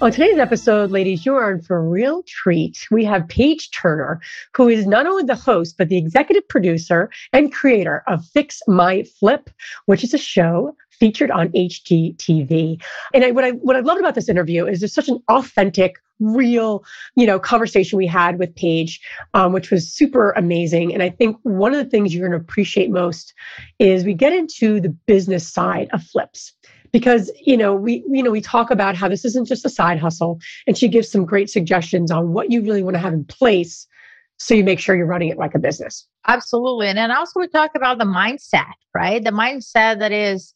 On today's episode, ladies, you are in for a real treat. We have Page Turner, who is not only the host, but the executive producer and creator of Fix My Flip, which is a show featured on HGTV. And I, what I what I loved about this interview is there's such an authentic, real, you know, conversation we had with Page, um, which was super amazing. And I think one of the things you're going to appreciate most is we get into the business side of flips because you know we you know we talk about how this isn't just a side hustle and she gives some great suggestions on what you really want to have in place so you make sure you're running it like a business. Absolutely and then also we talk about the mindset right? The mindset that is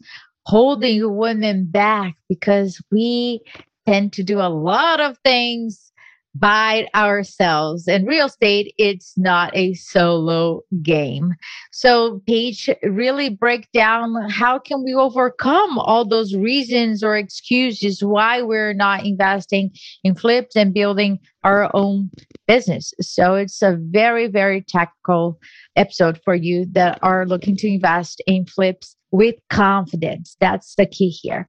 holding women back because we tend to do a lot of things by ourselves. In real estate, it's not a solo game. So Page really break down how can we overcome all those reasons or excuses why we're not investing in flips and building our own business. So it's a very, very tactical episode for you that are looking to invest in flips with confidence. That's the key here.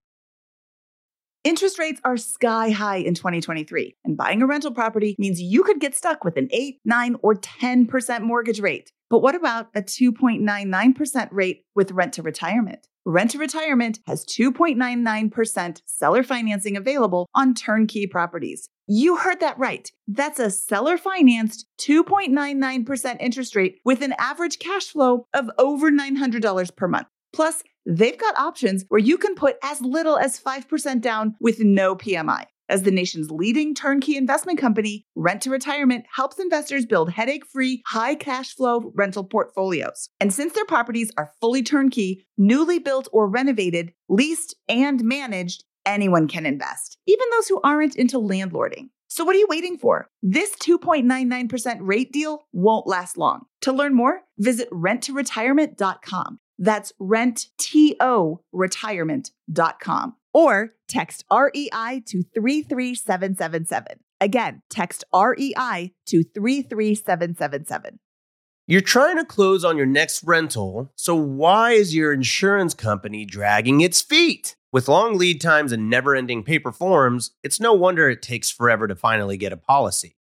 Interest rates are sky high in 2023, and buying a rental property means you could get stuck with an 8, 9, or 10% mortgage rate. But what about a 2.99% rate with rent to retirement? Rent to Retirement has 2.99% seller financing available on turnkey properties. You heard that right. That's a seller financed 2.99% interest rate with an average cash flow of over $900 per month. Plus, they've got options where you can put as little as 5% down with no PMI. As the nation's leading turnkey investment company, Rent to Retirement helps investors build headache free, high cash flow rental portfolios. And since their properties are fully turnkey, newly built or renovated, leased, and managed, anyone can invest, even those who aren't into landlording. So, what are you waiting for? This 2.99% rate deal won't last long. To learn more, visit renttoretirement.com. That's renttoretirement.com or text REI to 33777. Again, text REI to 33777. You're trying to close on your next rental, so why is your insurance company dragging its feet? With long lead times and never ending paper forms, it's no wonder it takes forever to finally get a policy.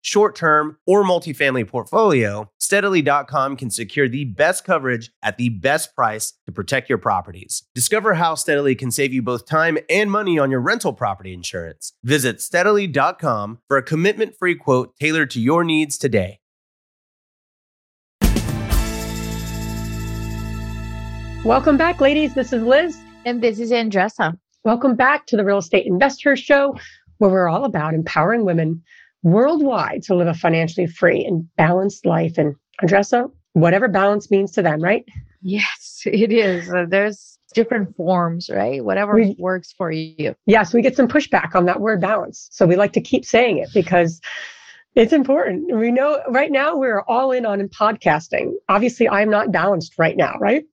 short term, or multifamily portfolio, steadily.com can secure the best coverage at the best price to protect your properties. Discover how Steadily can save you both time and money on your rental property insurance. Visit steadily.com for a commitment free quote tailored to your needs today. Welcome back, ladies. This is Liz. And this is Andressa. Welcome back to the Real Estate Investor Show, where we're all about empowering women worldwide to live a financially free and balanced life. And Andressa, whatever balance means to them, right? Yes, it is. Uh, there's different forms, right? Whatever we, works for you. Yes, we get some pushback on that word balance. So we like to keep saying it because it's important. We know right now we're all in on podcasting. Obviously, I'm not balanced right now, right?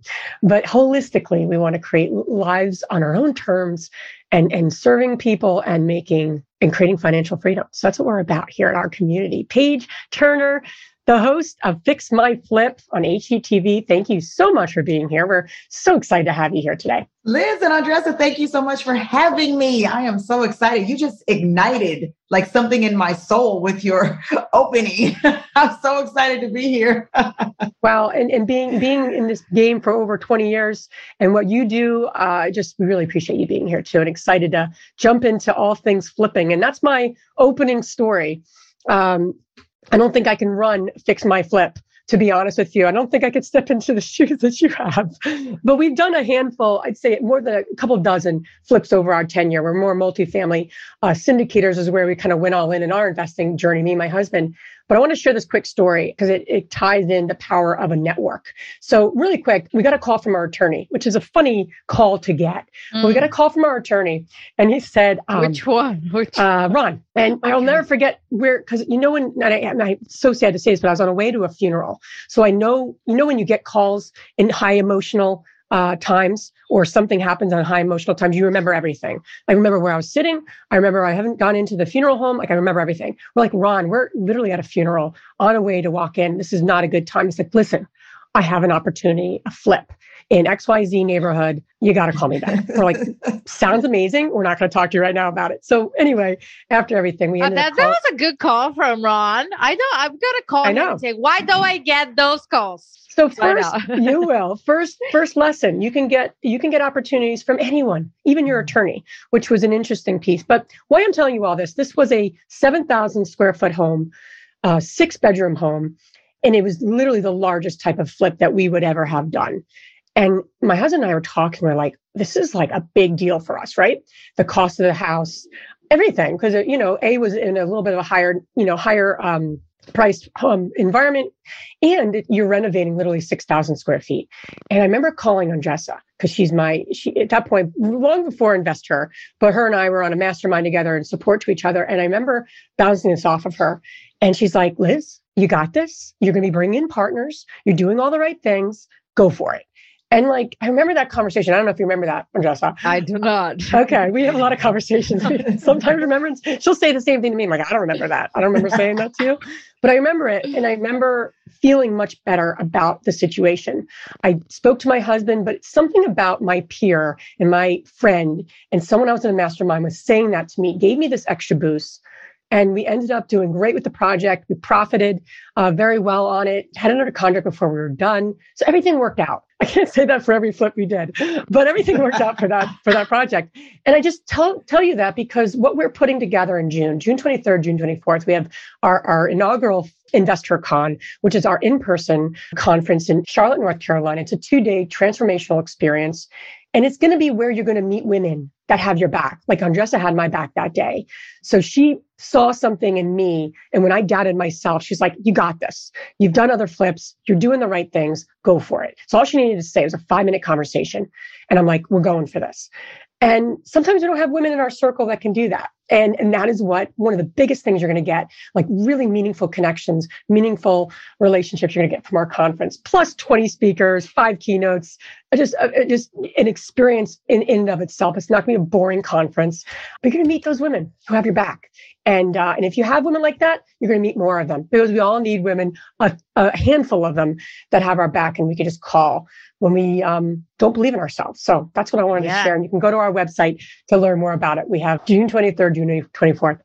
But holistically, we want to create lives on our own terms and, and serving people and making and creating financial freedom. So that's what we're about here at our community. Page Turner, the host of Fix My Flip on HGTV. Thank you so much for being here. We're so excited to have you here today. Liz and Andressa, thank you so much for having me. I am so excited. You just ignited like something in my soul with your opening. I'm so excited to be here. well, and, and being being in this game for over 20 years and what you do, uh, just we really appreciate you being here too and excited to jump into all things flipping. And that's my opening story. Um, I don't think I can run fix my flip to be honest with you. I don't think I could step into the shoes that you have. But we've done a handful, I'd say more than a couple dozen flips over our tenure. We're more multifamily uh, syndicators, is where we kind of went all in in our investing journey, me and my husband. But I want to share this quick story because it, it ties in the power of a network. So, really quick, we got a call from our attorney, which is a funny call to get. Mm. But we got a mm. call from our attorney, and he said, um, Which one? Which uh, Ron. And I'll never forget where, because you know, when I, I'm so sad to say this, but I was on a way to a funeral. So I know, you know, when you get calls in high emotional uh, times or something happens on high emotional times, you remember everything. I remember where I was sitting. I remember I haven't gone into the funeral home. Like I remember everything. We're like, Ron, we're literally at a funeral on a way to walk in. This is not a good time. He's like, listen, I have an opportunity, a flip in XYZ neighborhood. You got to call me back. We're like, sounds amazing. We're not going to talk to you right now about it. So anyway, after everything, we uh, that, that was a good call from Ron. I know I'm going to call I know. and say, why do I get those calls? So first, you will first first lesson. You can get you can get opportunities from anyone, even your attorney, which was an interesting piece. But why I'm telling you all this, this was a seven thousand square foot home, uh, six bedroom home, and it was literally the largest type of flip that we would ever have done. And my husband and I were talking. We're like, this is like a big deal for us, right? The cost of the house, everything, because you know, A was in a little bit of a higher, you know, higher um, priced um, environment and you're renovating literally 6000 square feet and i remember calling Andressa because she's my she at that point long before investor but her and i were on a mastermind together and support to each other and i remember bouncing this off of her and she's like liz you got this you're going to be bringing in partners you're doing all the right things go for it and like, I remember that conversation. I don't know if you remember that, Andressa. I do not. Okay. We have a lot of conversations. Sometimes remembrance, she'll say the same thing to me. I'm like, I don't remember that. I don't remember saying that to you. But I remember it. And I remember feeling much better about the situation. I spoke to my husband, but something about my peer and my friend and someone else in a mastermind was saying that to me, gave me this extra boost. And we ended up doing great with the project. We profited uh, very well on it, had under contract before we were done. So everything worked out. I can't say that for every flip we did, but everything worked out for that for that project. And I just tell tell you that because what we're putting together in June, June 23rd, June 24th, we have our, our inaugural Investor Con, which is our in-person conference in Charlotte, North Carolina. It's a two-day transformational experience. And it's going to be where you're going to meet women that have your back. Like Andressa had my back that day. So she saw something in me. And when I doubted myself, she's like, You got this. You've done other flips. You're doing the right things. Go for it. So all she needed to say was a five minute conversation. And I'm like, We're going for this. And sometimes we don't have women in our circle that can do that. And, and that is what one of the biggest things you're going to get like really meaningful connections, meaningful relationships you're going to get from our conference, plus 20 speakers, five keynotes, just, uh, just an experience in, in and of itself. It's not going to be a boring conference. But you're going to meet those women who have your back. And, uh, and if you have women like that, you're going to meet more of them because we all need women, a, a handful of them that have our back and we can just call when we um, don't believe in ourselves. So that's what I wanted yeah. to share. And you can go to our website to learn more about it. We have June 23rd, June 24th.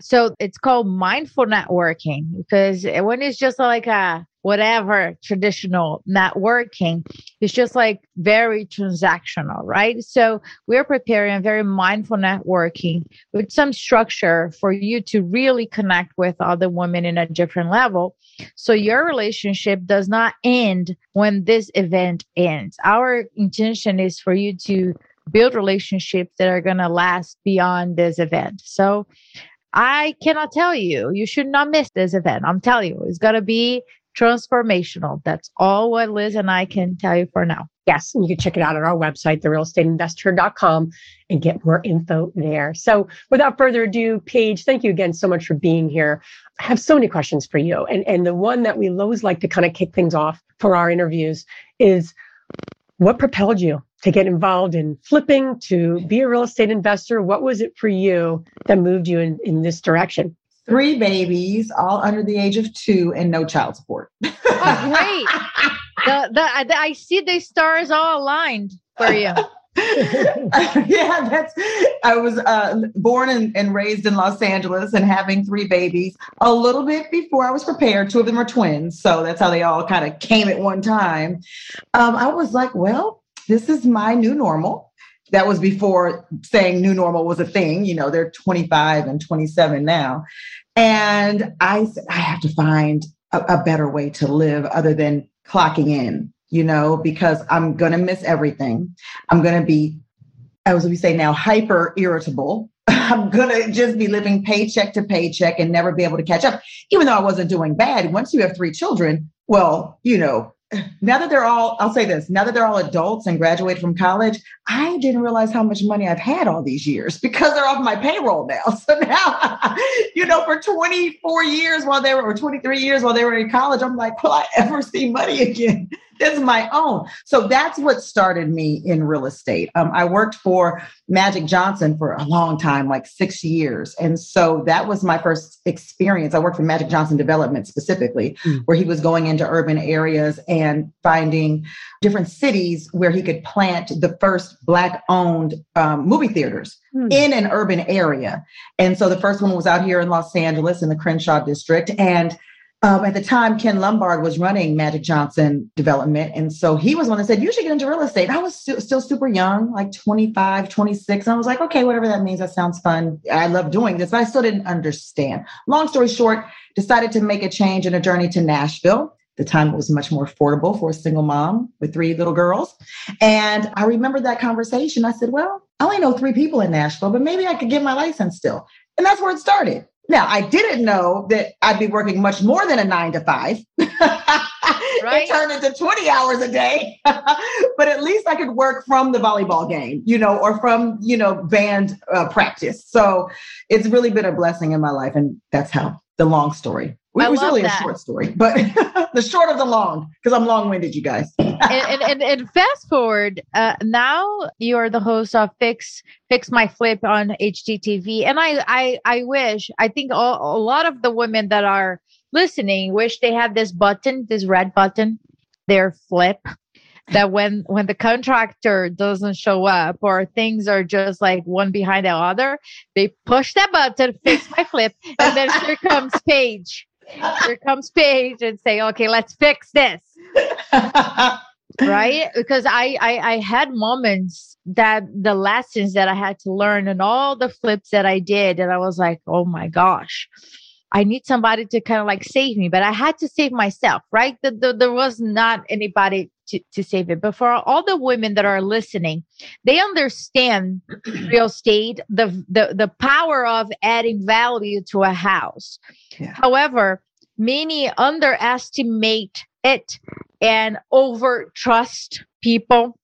So it's called mindful networking because when it's just like a whatever traditional networking is just like very transactional, right? So we're preparing a very mindful networking with some structure for you to really connect with other women in a different level. So your relationship does not end when this event ends. Our intention is for you to build relationships that are going to last beyond this event. So I cannot tell you, you should not miss this event. I'm telling you, it's going to be transformational. That's all what Liz and I can tell you for now. Yes, and you can check it out on our website, therealestateinvestor.com, and get more info there. So, without further ado, Page, thank you again so much for being here. I have so many questions for you. And, and the one that we always like to kind of kick things off for our interviews is what propelled you to get involved in flipping, to be a real estate investor? What was it for you that moved you in, in this direction? Three babies, all under the age of two, and no child support. oh, great. the, the, I see the stars all aligned for you. yeah, that's. I was uh, born and, and, raised in Los Angeles and having three babies a little bit before I was prepared. Two of them are twins, so that's how they all kind of came at one time. Um, I was like, well, this is my new normal that was before saying new normal was a thing. You know, they're 25 and 27 now. And I said, I have to find a, a better way to live other than clocking in, you know, because I'm going to miss everything. I'm going to be, as we say now, hyper irritable. I'm going to just be living paycheck to paycheck and never be able to catch up, even though I wasn't doing bad. Once you have three children, well, you know, now that they're all, I'll say this, now that they're all adults and graduated from college, I didn't realize how much money I've had all these years because they're off my payroll now. So now, you know, for 24 years while they were, or 23 years while they were in college, I'm like, will I ever see money again? This is my own. So that's what started me in real estate. Um, I worked for Magic Johnson for a long time, like six years. And so that was my first experience. I worked for Magic Johnson Development specifically, mm. where he was going into urban areas and finding different cities where he could plant the first Black owned um, movie theaters hmm. in an urban area. And so the first one was out here in Los Angeles in the Crenshaw district. And um, at the time, Ken Lombard was running Magic Johnson development. And so he was one that said, You should get into real estate. I was st- still super young, like 25, 26. And I was like, Okay, whatever that means, that sounds fun. I love doing this, but I still didn't understand. Long story short, decided to make a change and a journey to Nashville the time it was much more affordable for a single mom with three little girls. And I remember that conversation. I said, Well, I only know three people in Nashville, but maybe I could get my license still. And that's where it started. Now, I didn't know that I'd be working much more than a nine to five. Right. it turned into 20 hours a day, but at least I could work from the volleyball game, you know, or from, you know, band uh, practice. So it's really been a blessing in my life. And that's how the long story it was really that. a short story, but the short of the long, because I'm long winded, you guys. and, and, and, and, fast forward, uh, now you are the host of Fix Fix My Flip on HGTV. And I, I, I wish, I think a, a lot of the women that are listening wish they had this button, this red button, their flip that when when the contractor doesn't show up or things are just like one behind the other, they push that button, fix my flip, and then here comes Page here comes Page and say, okay, let's fix this. right? Because I, I I had moments that the lessons that I had to learn and all the flips that I did, and I was like, oh my gosh. I need somebody to kind of like save me, but I had to save myself, right? The, the, there was not anybody to, to save it. But for all the women that are listening, they understand real estate, the, the, the power of adding value to a house. Yeah. However, many underestimate it and over trust people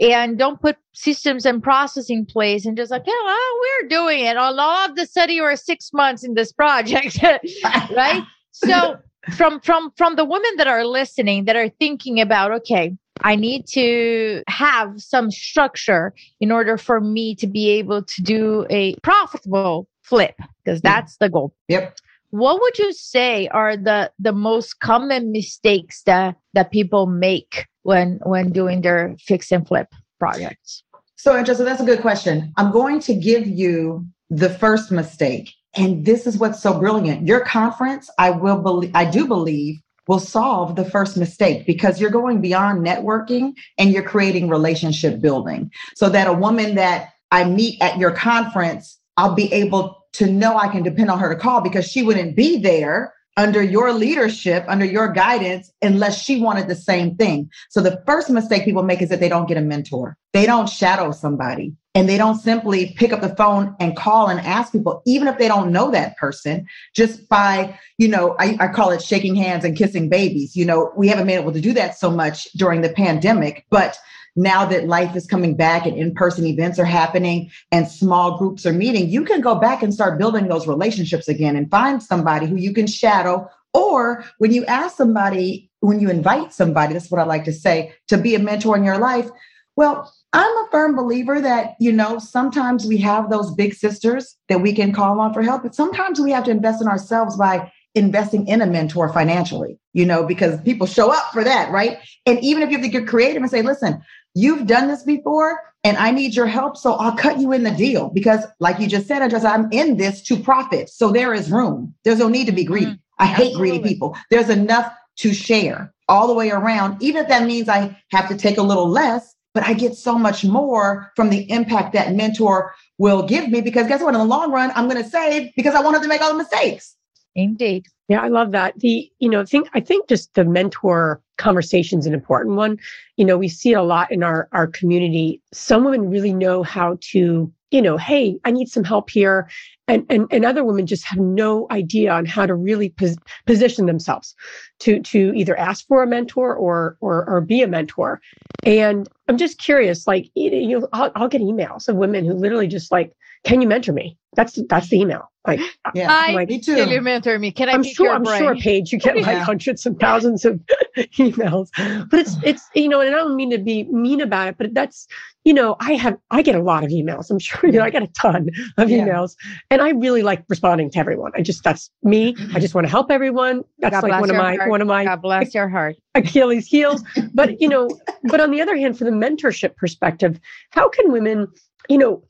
and don't put systems and process in place and just like, yeah, oh, we're doing it. All of the study or six months in this project, right? so from from from the women that are listening that are thinking about, okay, I need to have some structure in order for me to be able to do a profitable flip because that's the goal. Yep. What would you say are the the most common mistakes that that people make when when doing their fix and flip projects? So, Angela, that's a good question. I'm going to give you the first mistake. And this is what's so brilliant. Your conference, I will believe, I do believe, will solve the first mistake because you're going beyond networking and you're creating relationship building. So that a woman that I meet at your conference, I'll be able to know I can depend on her to call because she wouldn't be there under your leadership, under your guidance, unless she wanted the same thing. So the first mistake people make is that they don't get a mentor. They don't shadow somebody and they don't simply pick up the phone and call and ask people, even if they don't know that person, just by, you know, I, I call it shaking hands and kissing babies. You know, we haven't been able to do that so much during the pandemic, but now that life is coming back and in-person events are happening and small groups are meeting, you can go back and start building those relationships again and find somebody who you can shadow. Or when you ask somebody, when you invite somebody, that's what I like to say, to be a mentor in your life. Well, I'm a firm believer that, you know, sometimes we have those big sisters that we can call on for help, but sometimes we have to invest in ourselves by investing in a mentor financially, you know, because people show up for that, right? And even if you have to get creative and say, listen, You've done this before and I need your help. So I'll cut you in the deal because, like you just said, just, I'm in this to profit. So there is room. There's no need to be greedy. Mm, I hate greedy people. There's enough to share all the way around, even if that means I have to take a little less, but I get so much more from the impact that mentor will give me because guess what? In the long run, I'm going to save because I want her to make all the mistakes. Indeed. Yeah, I love that. The, you know, think I think just the mentor conversation is an important one. You know, we see it a lot in our our community. Some women really know how to, you know, hey, I need some help here. And and, and other women just have no idea on how to really pos- position themselves to to either ask for a mentor or or or be a mentor. And I'm just curious, like you know, I'll, I'll get emails of women who literally just like, can you mentor me? That's that's the email. Like, Yeah, Hi, like, me too. Can you mentor me? Can I I'm sure I'm brain? sure Page, you get like Yeah. hundreds and thousands of emails. But it's it's you know, and I don't mean to be mean about it, but that's you know, I have I get a lot of emails. I'm sure you know I get a ton of Yeah. emails. And I really like responding to everyone. I just that's me. I just want to help everyone. That's God like one of my heart. one of my God bless your heart. Achilles heels. But you know, but on the other hand, for the mentorship perspective, how can women, you know,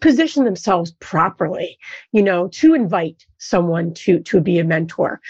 position themselves properly, you know, to invite someone to to be a mentor?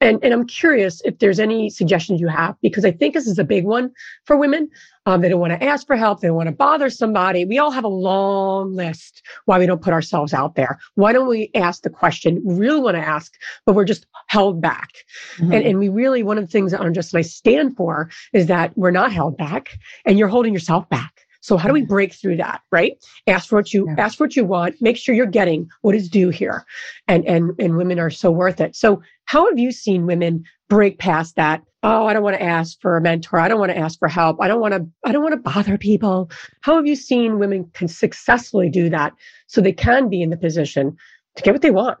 And and I'm curious if there's any suggestions you have because I think this is a big one for women. Um, they don't want to ask for help. They don't want to bother somebody. We all have a long list why we don't put ourselves out there. Why don't we ask the question we really want to ask, but we're just held back? Mhm. And, and we really, one of the things that Andressa and I stand for is that we're not held back and you're holding yourself back. So how do we break through that, right? Ask for what you Yeah. ask for what you want, make sure you're getting what is due here. And and and women are so worth it. So how have you seen women break past that? Oh, I don't want to ask for a mentor. I don't want to ask for help. I don't want to I don't want to bother people. How have you seen women can successfully do that so they can be in the position to get what they want?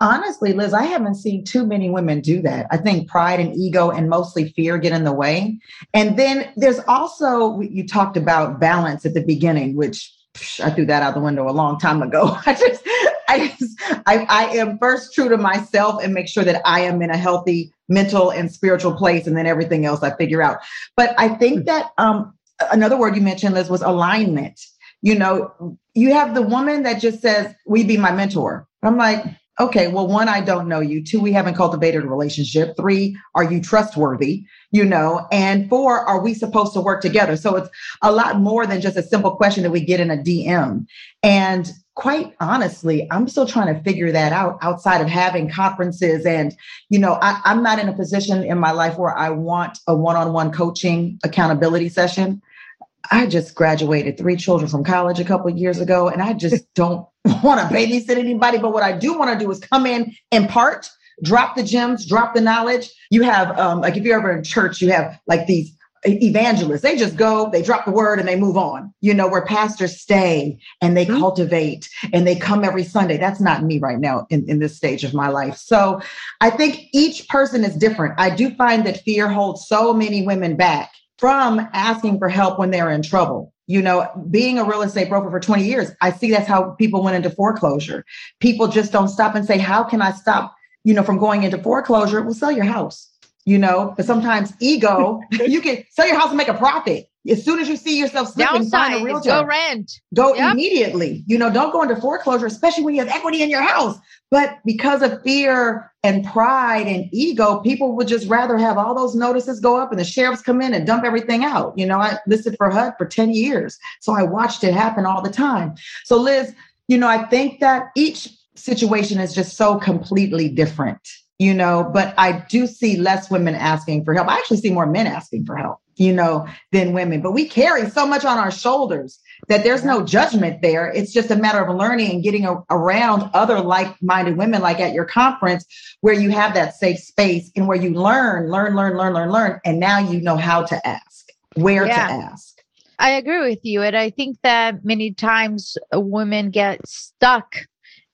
Honestly, Liz, I haven't seen too many women do that. I think pride and ego and mostly fear get in the way. And then there's also, you talked about balance at the beginning, which psh, I threw that out the window a long time ago. I just, I just, I, I am first true to myself and make sure that I am in a healthy mental and spiritual place, and then everything else I figure out. But I think that um, another word you mentioned, Liz, was alignment. You know, you have the woman that just says, "We be my mentor." I'm like, okay, well, one, I don't know you. Two, we haven't cultivated a relationship. Three, are you trustworthy? You know, and four, are we supposed to work together? So it's a lot more than just a simple question that we get in a DM. And quite honestly, I'm still trying to figure that out outside of having conferences. And, you know, I, I'm not in a position in my life where I want a one on one coaching accountability session. I just graduated three children from college a couple years ago, and I just don't want to babysit anybody. But what I do want to do is come in, impart, drop the gems, drop the knowledge. You have, um, like, if you're ever in church, you have like these evangelists. They just go, they drop the word, and they move on. You know, where pastors stay and they Mhm. cultivate and they come every Sunday. That's not me right now in, in this stage of my life. So I think each person is different. I do find that fear holds so many women back from asking for help when they're in trouble. You know, being a real estate broker for 20 years, I see that's how people went into foreclosure. People just don't stop and say, How can I stop, you know, from going into foreclosure? Well, sell your house, you know, but sometimes ego, you can sell your house and make a profit. As soon as you see yourself slipping, find a realtor go rent. go Yep. immediately. You know, don't go into foreclosure, especially when you have equity in your house. But because of fear and pride and ego, people would just rather have all those notices go up and the sheriffs come in and dump everything out. You know, I listed for HUD for 10 years. So I watched it happen all the time. So, Liz, you know, I think that each situation is just so completely different, you know, but I do see less women asking for help. I actually see more men asking for help, you know, than women. But we carry so much on our shoulders that there's no judgment there. It's just a matter of learning and getting a- around other like minded women, like at your conference, where you have that safe space and where you learn, learn, learn, learn, learn, learn. And now you know how to ask, where Yeah. to ask. I agree with you. And I think that many times women get stuck.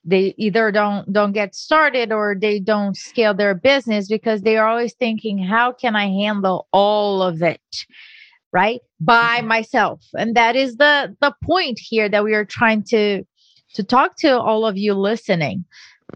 They either don't don't get started or they don't scale their business because they are always thinking, how can I handle all of it? Right? By mm-hmm. myself. And that is the the point here that we are trying to to talk to all of you listening.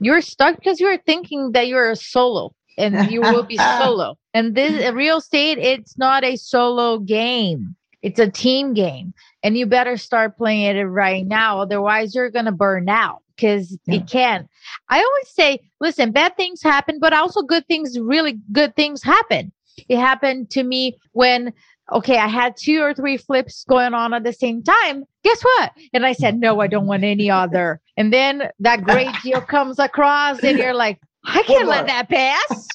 You're stuck because you're thinking that you're a solo and you will be solo. And this real estate, it's not a solo game. It's a team game. And you better start playing it right now. Otherwise, you're going to burn out because Yeah. it can. I always say, listen, bad things happen, but also good things, really good things happen. It happened to me when, okay, I had two or three flips going on at the same time. Guess what? And I said, no, I don't want any other. And then that great deal comes across, and you're like, I can't let that pass.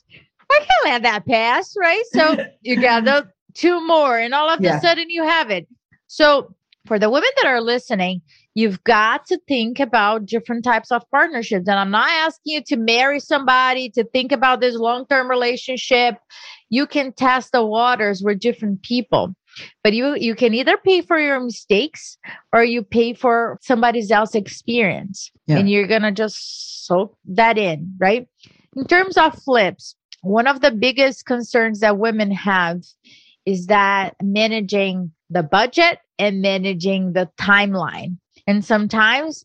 I can't let that pass, right? So you got the two more, and all of Yeah. a sudden you have it. So for the women that are listening, you've got to think about different types of partnerships. And I'm not asking you to marry somebody, to think about this long term relationship. You can test the waters with different people. But you you can either pay for your mistakes or you pay for somebody else's experience. Yeah. And you're gonna just soak that in, right? In terms of flips, one of the biggest concerns that women have is that managing the budget and managing the timeline. And sometimes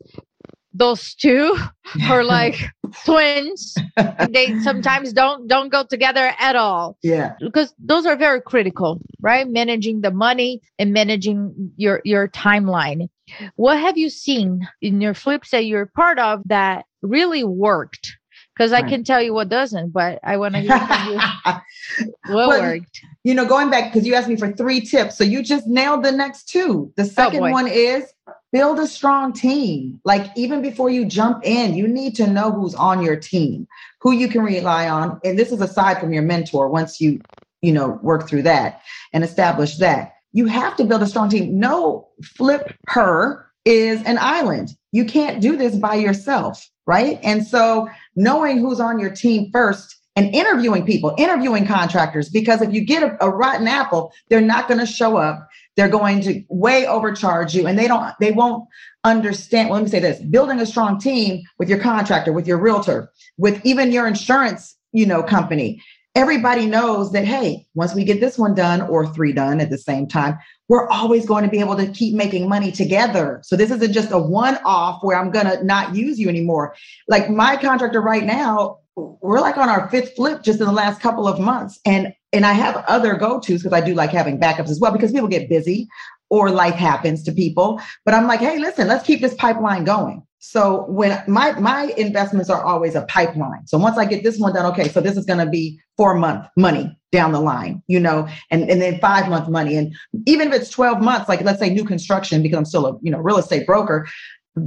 those two are like twins. They sometimes don't don't go together at all yeah. because those are very critical, right? Managing the money and managing your your timeline. What have you seen in your flips that you're part of that really worked? Because I Right. can tell you what doesn't, but I want to hear from you what Well, worked. you know, going back because you asked me for three tips, so you just nailed the next two. The oh, second boy. one is build a strong team. Like even before you jump in, you need to know who's on your team, who you can rely on, and this is aside from your mentor. Once you, you know, work through that and establish that, you have to build a strong team. No flip her is an island. You can't do this by yourself, right? And so knowing who's on your team first and interviewing people, interviewing contractors, because if you get a, a rotten apple, they're not going to show up. They're going to way overcharge you and they don't, they won't understand. Well, let me say this building a strong team with your contractor, with your realtor, with even your insurance, you know, company. Everybody knows that, hey, once we get this one done or three done at the same time, we're always going to be able to keep making money together. So this isn't just a one off where I'm going to not use you anymore. Like my contractor right now, we're like on our fifth flip just in the last couple of months. And and I have other go-tos because I do like having backups as well because people get busy or life happens to people. But I'm like, hey, listen, let's keep this pipeline going. So when my my investments are always a pipeline. So once I get this one done, okay, so this is going to be four month money down the line, you know, and, and then five month money. And even if it's 12 months, like let's say new construction, because I'm still a you know real estate broker,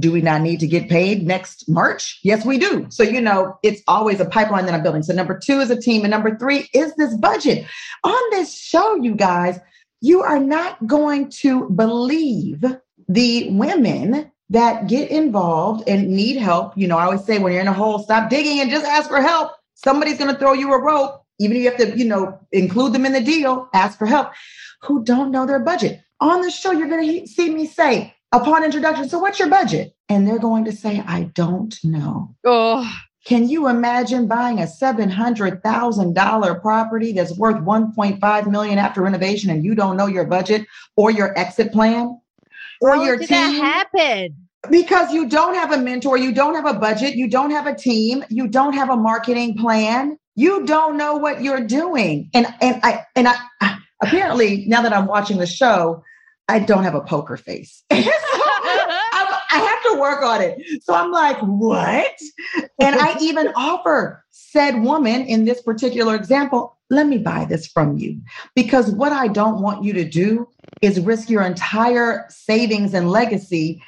do we not need to get paid next March? Yes, we do. So, you know, it's always a pipeline that I'm building. So, number two is a team. And number three is this budget. On this show, you guys, you are not going to believe the women that get involved and need help. You know, I always say when you're in a hole, stop digging and just ask for help. Somebody's going to throw you a rope. Even if you have to, you know, include them in the deal, ask for help, who don't know their budget. On the show, you're going to see me say, upon introduction, so what's your budget? And they're going to say, I don't know. Oh, Can you imagine buying a $700,000 property that's worth 1.5 million after renovation and you don't know your budget or your exit plan or how your did team? that happen? Because you don't have a mentor, you don't have a budget, you don't have a team, you don't have a marketing plan, you don't know what you're doing. And and I and I apparently now that I'm watching the show, I don't have a poker face. So I have to work on it. So I'm like, what? And I even offer said woman in this particular example, let me buy this from you. Because what I don't want you to do is risk your entire savings and legacy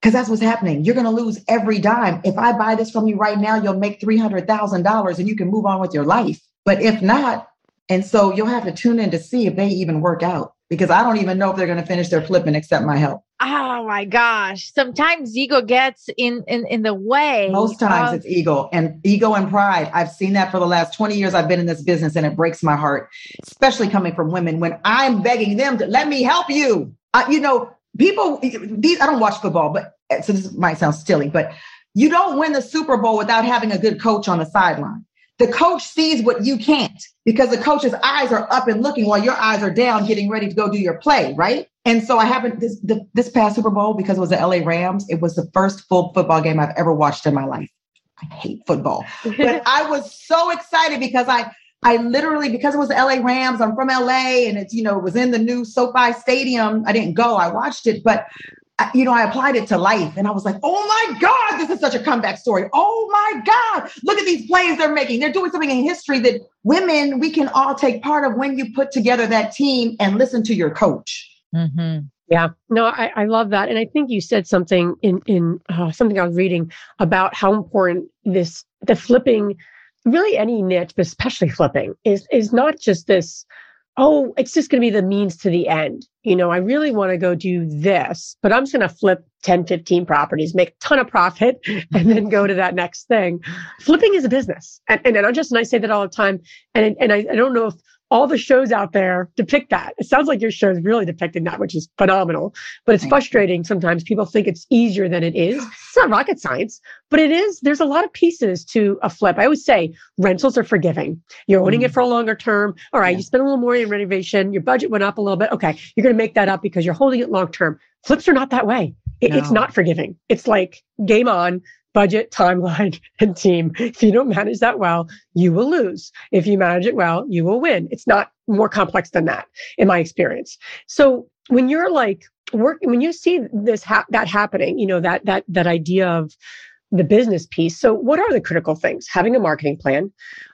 because that's what's happening. You're going to lose every dime. If I buy this from you right now, you'll make $300,000 and you can move on with your life. But if not, and so you'll have to tune in to see if they even work out because I don't even know if they're going to finish their flip and accept my help. Oh my gosh. Sometimes ego gets in in, in the way. Most times of- it's ego and ego and pride. I've seen that for the last 20 years I've been in this business and it breaks my heart, especially coming from women when I'm begging them to let me help you. I, you know, people, these, I don't watch football, but eh, so this might sound silly, but you don't win the Super Bowl without having a good coach on the sideline. The coach sees what you can't because the coach's eyes are up and looking while your eyes are down, getting ready to go do your play, right? And so I happened this the, this past Super Bowl because it was the LA Rams. It was the first full football game I've ever watched in my life. I hate football, but I was so excited because I I literally because it was the LA Rams. I'm from LA, and it's you know it was in the new SoFi Stadium. I didn't go. I watched it, but you know, I applied it to life and I was like, oh my God, this is such a comeback story. Oh my God, look at these plays they're making. They're doing something in history that women, we can all take part of when you put together that team and listen to your coach. Mhm. Yeah, no, I, I love that, and I think you said something in in uh, something I was reading about how important this the flipping really any niche, but especially flipping, is is not just this oh, it's just going to be the means to the end. You know, I really want to go do this, but I'm just going to flip 10, 15 properties, make a ton of profit, and then go to that next thing. Flipping is a business. And, and, and I just, and I say that all the time. And, and I, I don't know if all the shows out there depict that. It sounds like your show is really depicting that, which is phenomenal. But it's frustrating. Sometimes people think it's easier than it is. It's not rocket science, but it is. There's a lot of pieces to a flip. I always say rentals are forgiving. You're owning mm. it for a longer term. All right, yeah. you spend a little more in renovation. Your budget went up a little bit. Okay, you're going to make that up because you're holding it long term. Flips are not that way. It, no. It's not forgiving. It's like game on budget, timeline, and team. If you don't manage that well, you will lose. If you manage it well, you will win. It's not more complex than that, in my experience. So when you're like working, when you see this ha- that happening, you know that that that idea of the business piece. So, what are the critical things? Having a marketing plan.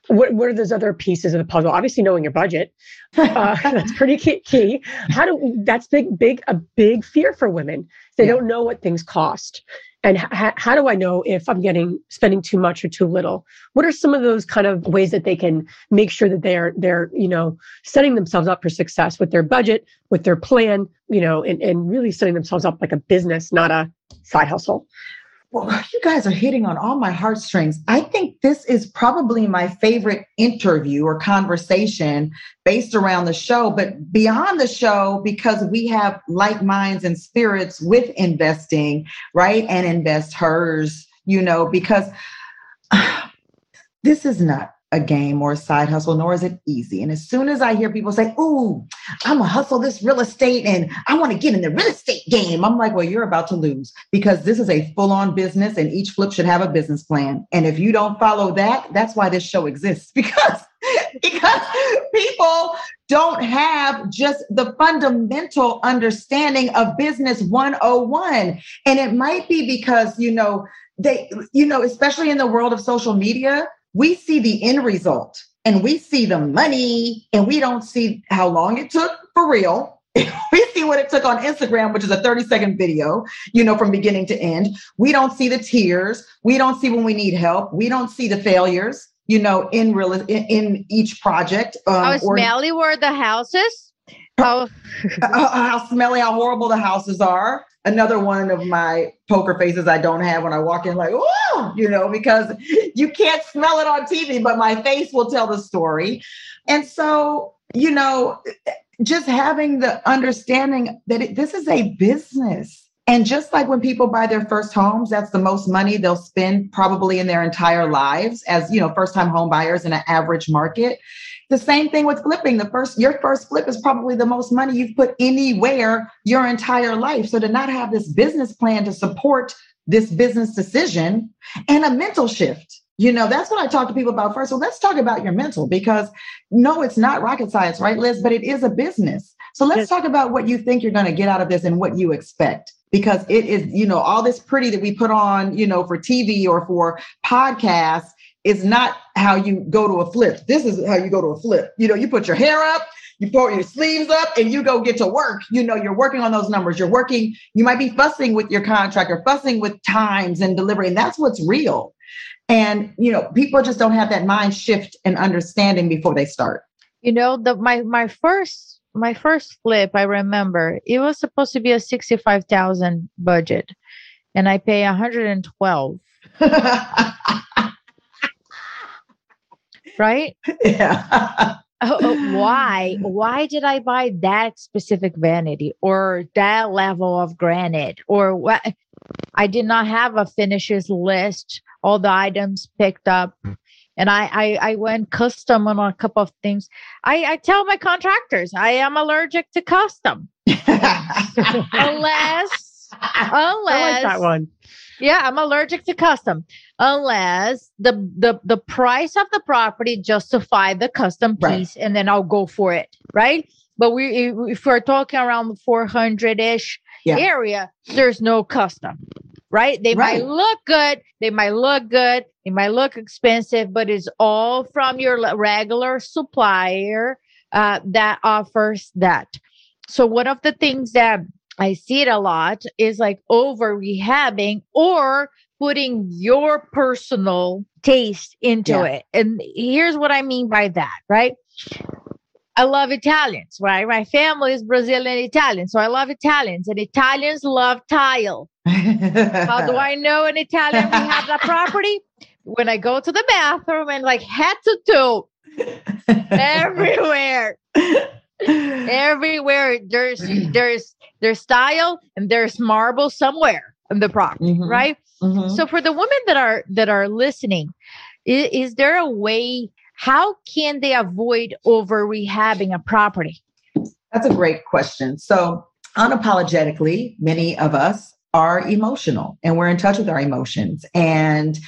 What, what are those other pieces of the puzzle? Obviously, knowing your budget. Uh, that's pretty key, key. How do that's big, big, a big fear for women. They yeah. don't know what things cost and h- how do i know if i'm getting spending too much or too little? What are some of those kind of ways that they can make sure that they're they're you know setting themselves up for success with their budget with their plan you know and, and really setting themselves up like a business not a side hustle well, you guys are hitting on all my heartstrings. I think this is probably my favorite interview or conversation based around the show, but beyond the show, because we have like minds and spirits with investing, right? And invest hers, you know, because this is not a game or a side hustle, nor is it easy. And as soon as I hear people say, Ooh, I'm gonna hustle this real estate and I want to get in the real estate game, I'm like, Well, you're about to lose because this is a full on business and each flip should have a business plan. And if you don't follow that, that's why this show exists because. because people don't have just the fundamental understanding of business 101 and it might be because you know they you know especially in the world of social media we see the end result and we see the money and we don't see how long it took for real. we see what it took on Instagram, which is a 30 second video, you know, from beginning to end. We don't see the tears. We don't see when we need help. We don't see the failures, you know, in real in, in each project. Um, how smelly were the houses? How, how smelly, how horrible the houses are another one of my poker faces I don't have when I walk in, like, oh, you know, because you can't smell it on TV, but my face will tell the story. And so, you know, just having the understanding that it, this is a business. And just like when people buy their first homes, that's the most money they'll spend probably in their entire lives as, you know, first time home buyers in an average market. The same thing with flipping. The first, your first flip is probably the most money you've put anywhere your entire life. So to not have this business plan to support this business decision and a mental shift. You know, that's what I talk to people about first. So let's talk about your mental because no, it's not rocket science, right, Liz? But it is a business. So let's talk about what you think you're going to get out of this and what you expect because it is, you know, all this pretty that we put on, you know, for TV or for podcasts is not how you go to a flip. This is how you go to a flip. You know, you put your hair up, you pull your sleeves up, and you go get to work. You know, you're working on those numbers. You're working, you might be fussing with your contractor, fussing with times and delivery. And that's what's real. And, you know, people just don't have that mind shift and understanding before they start. You know, the my my first my first flip, I remember it was supposed to be a 65,000 budget and I pay 112. right? Yeah. oh, oh, why? Why did I buy that specific vanity or that level of granite or what? I did not have a finishes list, all the items picked up. And I, I, I went custom on a couple of things. I, I tell my contractors I am allergic to custom. unless, unless I like that one. Yeah, I'm allergic to custom unless the the the price of the property justify the custom piece, right. and then I'll go for it, right? But we if we're talking around 400 ish yeah. area, there's no custom, right? They right. might look good, they might look good, it might look expensive, but it's all from your regular supplier uh, that offers that. So one of the things that I see it a lot is like over rehabbing or putting your personal taste into Yeah. it. And here's what I mean by that, right? I love Italians, right? My family is Brazilian Italian. So I love Italians and Italians love tile. How do I know an Italian we have that property? When I go to the bathroom and like head to toe, everywhere, everywhere there's there's there's style and there's marble somewhere in the property, Mhm. right? Mhm. So for the women that are that are listening, is, is there a way? How can they avoid over rehabbing a property? That's a great question. So, unapologetically, many of us are emotional and we're in touch with our emotions. And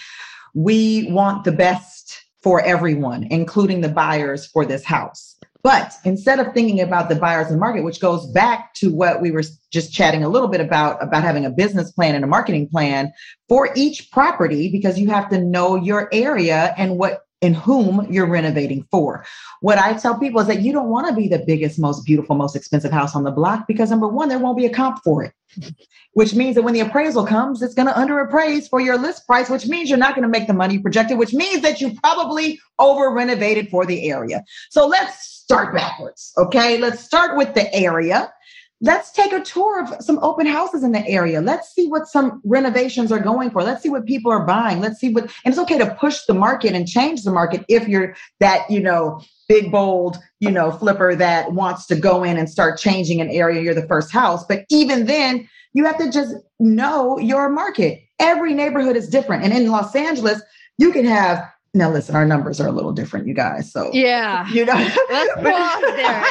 we want the best for everyone, including the buyers for this house. But instead of thinking about the buyers and market, which goes back to what we were just chatting a little bit about, about having a business plan and a marketing plan for each property, because you have to know your area and what and whom you're renovating for. What I tell people is that you don't want to be the biggest, most beautiful, most expensive house on the block because number one, there won't be a comp for it. Which means that when the appraisal comes, it's going to underappraise for your list price, which means you're not going to make the money projected, which means that you probably over renovated for the area. So let's start backwards. Okay. Let's start with the area. Let's take a tour of some open houses in the area. Let's see what some renovations are going for. Let's see what people are buying. Let's see what, and it's okay to push the market and change the market if you're that, you know, big, bold, you know, flipper that wants to go in and start changing an area. You're the first house. But even then, you have to just know your market. Every neighborhood is different. And in Los Angeles, you can have, now listen, our numbers are a little different, you guys. So, Yeah. you know, Let's there.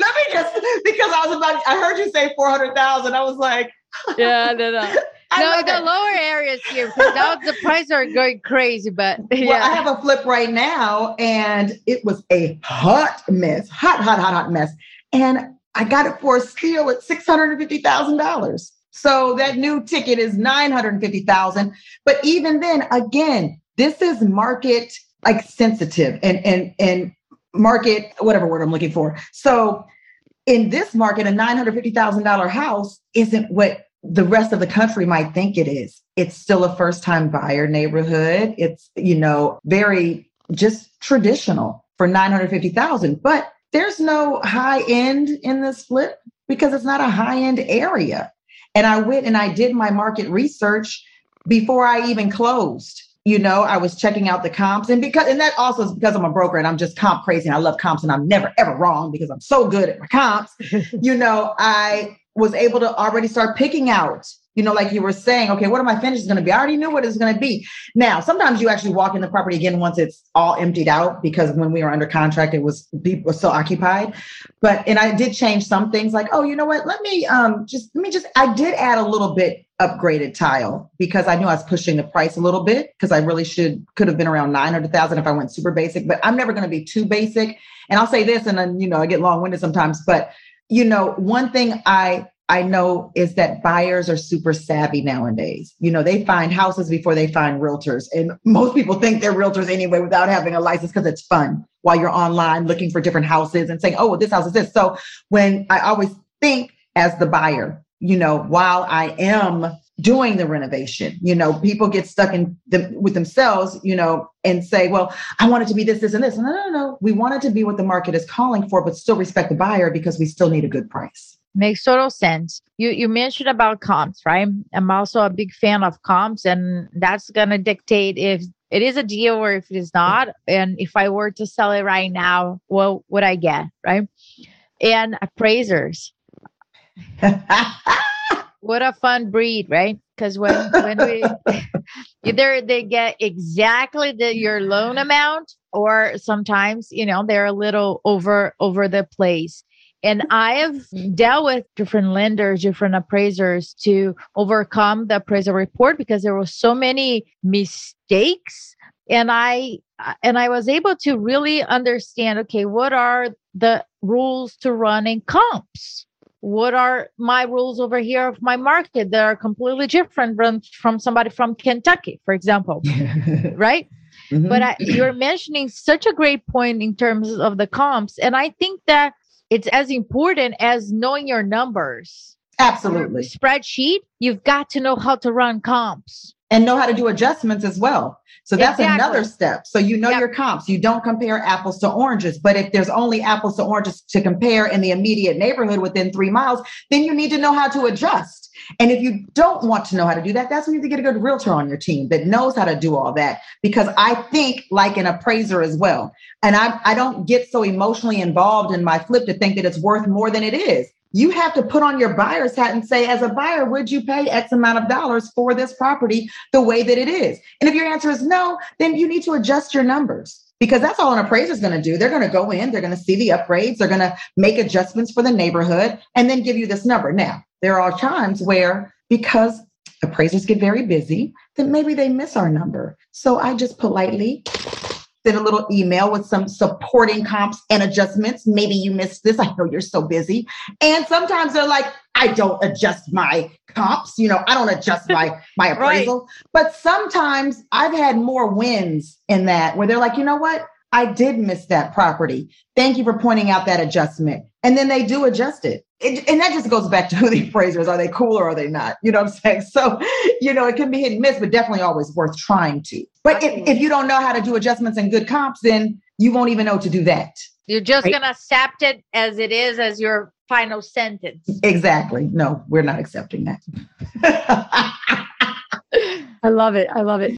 Let me just because I was about I heard you say 400,000. I was like, Yeah, no, no. I no, the it. lower areas here now the prices are going crazy. But Well, I have a flip right now, and it was a hot mess, hot, hot, hot, hot mess. And I got it for a steal at six hundred and fifty thousand dollars. So that new ticket is nine hundred and fifty thousand. But even then, again, this is market like sensitive and and and market whatever word I'm looking for. So in this market, a nine hundred fifty thousand dollar house isn't what the rest of the country might think it is. It's still a first time buyer neighborhood. It's, you know, very just traditional for 950,000, but there's no high end in this flip because it's not a high end area. And I went and I did my market research before I even closed. You know, I was checking out the comps and because and that also is because I'm a broker and I'm just comp crazy and I love comps and I'm never ever wrong because I'm so good at my comps. you know, I was able to already start picking out, you know, like you were saying, okay, what are my finishes going to be? I already knew what it's going to be. Now, sometimes you actually walk in the property again once it's all emptied out because when we were under contract, it was people were still occupied. But and I did change some things like, oh, you know what? Let me um just let me just I did add a little bit upgraded tile because I knew I was pushing the price a little bit because I really should could have been around 900,000 if I went super basic, but I'm never going to be too basic. And I'll say this and then you know, I get long-winded sometimes, but you know, one thing I I know is that buyers are super savvy nowadays. You know, they find houses before they find realtors. And most people think they're realtors anyway without having a license because it's fun while you're online looking for different houses and saying, oh, well, this house is this. So when I always think as the buyer, you know, while I am doing the renovation, you know, people get stuck in the, with themselves, you know, and say, well, I want it to be this, this, and this. No, no, no. We want it to be what the market is calling for, but still respect the buyer because we still need a good price. makes total sense. You you mentioned about comps, right? I'm also a big fan of comps, and that's gonna dictate if it is a deal or if it is not. And if I were to sell it right now, what would I get, right? And appraisers, what a fun breed, right? Because when when we either they get exactly the your loan amount, or sometimes you know they're a little over over the place. And I have dealt with different lenders, different appraisers to overcome the appraisal report because there were so many mistakes. And I and I was able to really understand, okay, what are the rules to running comps? What are my rules over here of my market that are completely different from, from somebody from Kentucky, for example, right? Mhm. but I, you're mentioning such a great point in terms of the comps and i think that it's as important as knowing your numbers absolutely. spreadsheet you've got to know how to run comps and know how to do adjustments as well. So that's Exactly. another step. So you know Yep. your comps. You don't compare apples to oranges. But if there's only apples to oranges to compare in the immediate neighborhood within three miles, then you need to know how to adjust. And if you don't want to know how to do that, that's when you need to get a good realtor on your team that knows how to do all that. Because I think like an appraiser as well. And I, I don't get so emotionally involved in my flip to think that it's worth more than it is. You have to put on your buyer's hat and say, as a buyer, would you pay X amount of dollars for this property the way that it is? And if your answer is no, then you need to adjust your numbers because that's all an appraiser is going to do. They're going to go in, they're going to see the upgrades, they're going to make adjustments for the neighborhood, and then give you this number. Now, there are times where because appraisers get very busy, then maybe they miss our number. So I just politely send a little email with some supporting comps and adjustments. Maybe you missed this. I know you're so busy. And sometimes they're like, I don't adjust my comps, you know, I don't adjust my my Right. appraisal. But sometimes I've had more wins in that where they're like, you know what? I did miss that property. Thank you for pointing out that adjustment. And then they do adjust it. It- and that just goes back to who the appraisers are. They cool or are they not? You know what I'm saying? So, you know, it can be hit and miss, but definitely always worth trying to. But if, if you don't know how to do adjustments and good comps, then you won't even know to do that. You're just Right. going to accept it as it is, as your final sentence. Exactly. No, we're not accepting that. I love it. I love it.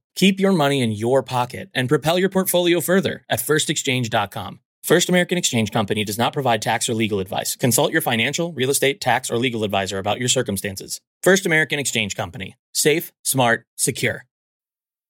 Keep your money in your pocket and propel your portfolio further at firstexchange.com. First American Exchange Company does not provide tax or legal advice. Consult your financial, real estate, tax, or legal advisor about your circumstances. First American Exchange Company. Safe, smart, secure.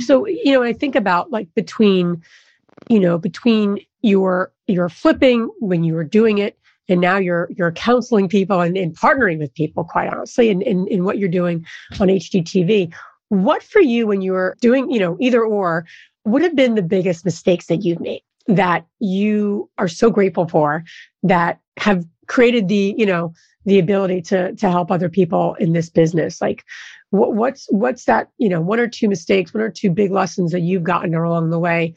So, you know, I think about like between, you know, between your your flipping when you were doing it and now you're you're counseling people and, and partnering with people, quite honestly, in, in, in what you're doing on HGTV. What for you when you were doing, you know, either or would have been the biggest mistakes that you've made that you are so grateful for that have created the, you know, the ability to to help other people in this business? Like what, what's what's that you know one or two mistakes one or two big lessons that you've gotten along the way?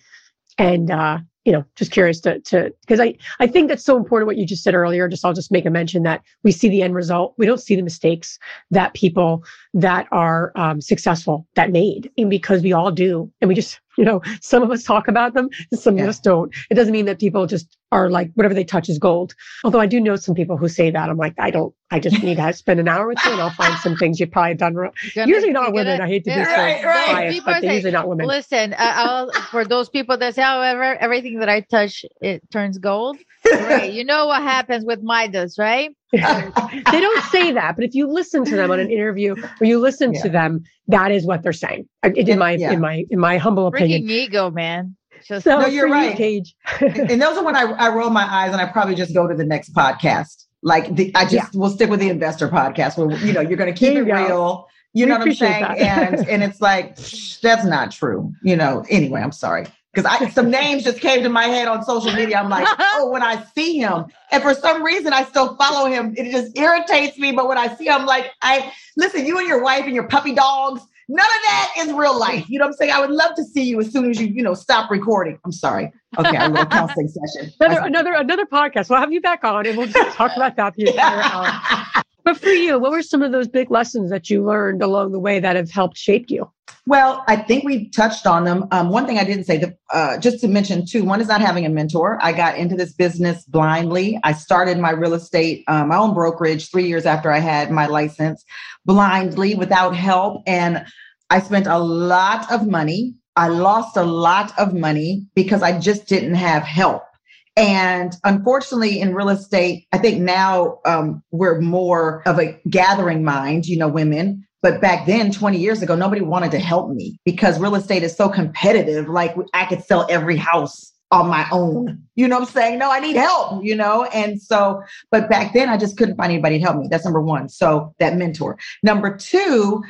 And uh you know just curious to to because i i think that's so important what you just said earlier. Just i'll just make a mention that we see the end result. We don't see the mistakes that people that are um, successful that made and because we all do and we just you know some of us talk about them some Yeah. of us don't it doesn't mean that people just are like whatever they touch is gold although i do know some people who say that i'm like i don't i just need to spend an hour with you and i'll find some things you've probably done wrong Gonna- usually not women. gonna- I hate to be so Right, right. biased, People but they're say, usually not women. Listen, uh, I'll, for those people that say, however, everything that I touch, it turns gold. Great. You know what happens with Midas, right? they don't say that, but if you listen to them on an interview or you listen to them, that is what they're saying. I- In my Yeah. in my in my humble opinion. Freaking ego, man. Just So No, you're for you, right. Cage. and those are when I, I roll my eyes and I probably just go to the next podcast. Like the, I just Yeah. will stick with the investor podcast where you know you're going to keep it go. real. You We know what I'm saying? that. And and it's like that's not true. You know. Anyway, I'm sorry because I some names just came to my head on social media. I'm like, oh, when I see him, and for some reason I still follow him. It just irritates me. But when I see him, I'm like, I listen. You and your wife and your puppy dogs. None of that is real life. You know what I'm saying? I would love to see you as soon as you, you know, stop recording. I'm sorry. Okay, a little counseling session. Another another another podcast. We'll have you back on and we'll just talk about that the entire hour. But for you, what were some of those big lessons that you learned along the way that have helped shape you? Well, I think we touched on them. Um, one thing I didn't say, uh, just to mention too, one is not having a mentor. I got into this business blindly. I started my real estate, uh, my own brokerage three years after I had my license, blindly without help. And I spent a lot of money. I lost a lot of money because I just didn't have help. And unfortunately, in real estate, I think now um, we're more of a gathering mind, you know, women. But back then, 20 years ago, nobody wanted to help me because real estate is so competitive. Like I could sell every house on my own. You know what I'm saying? No, I need help, you know? And so, but back then I just couldn't find anybody to help me. That's number one. So that mentor. Number two,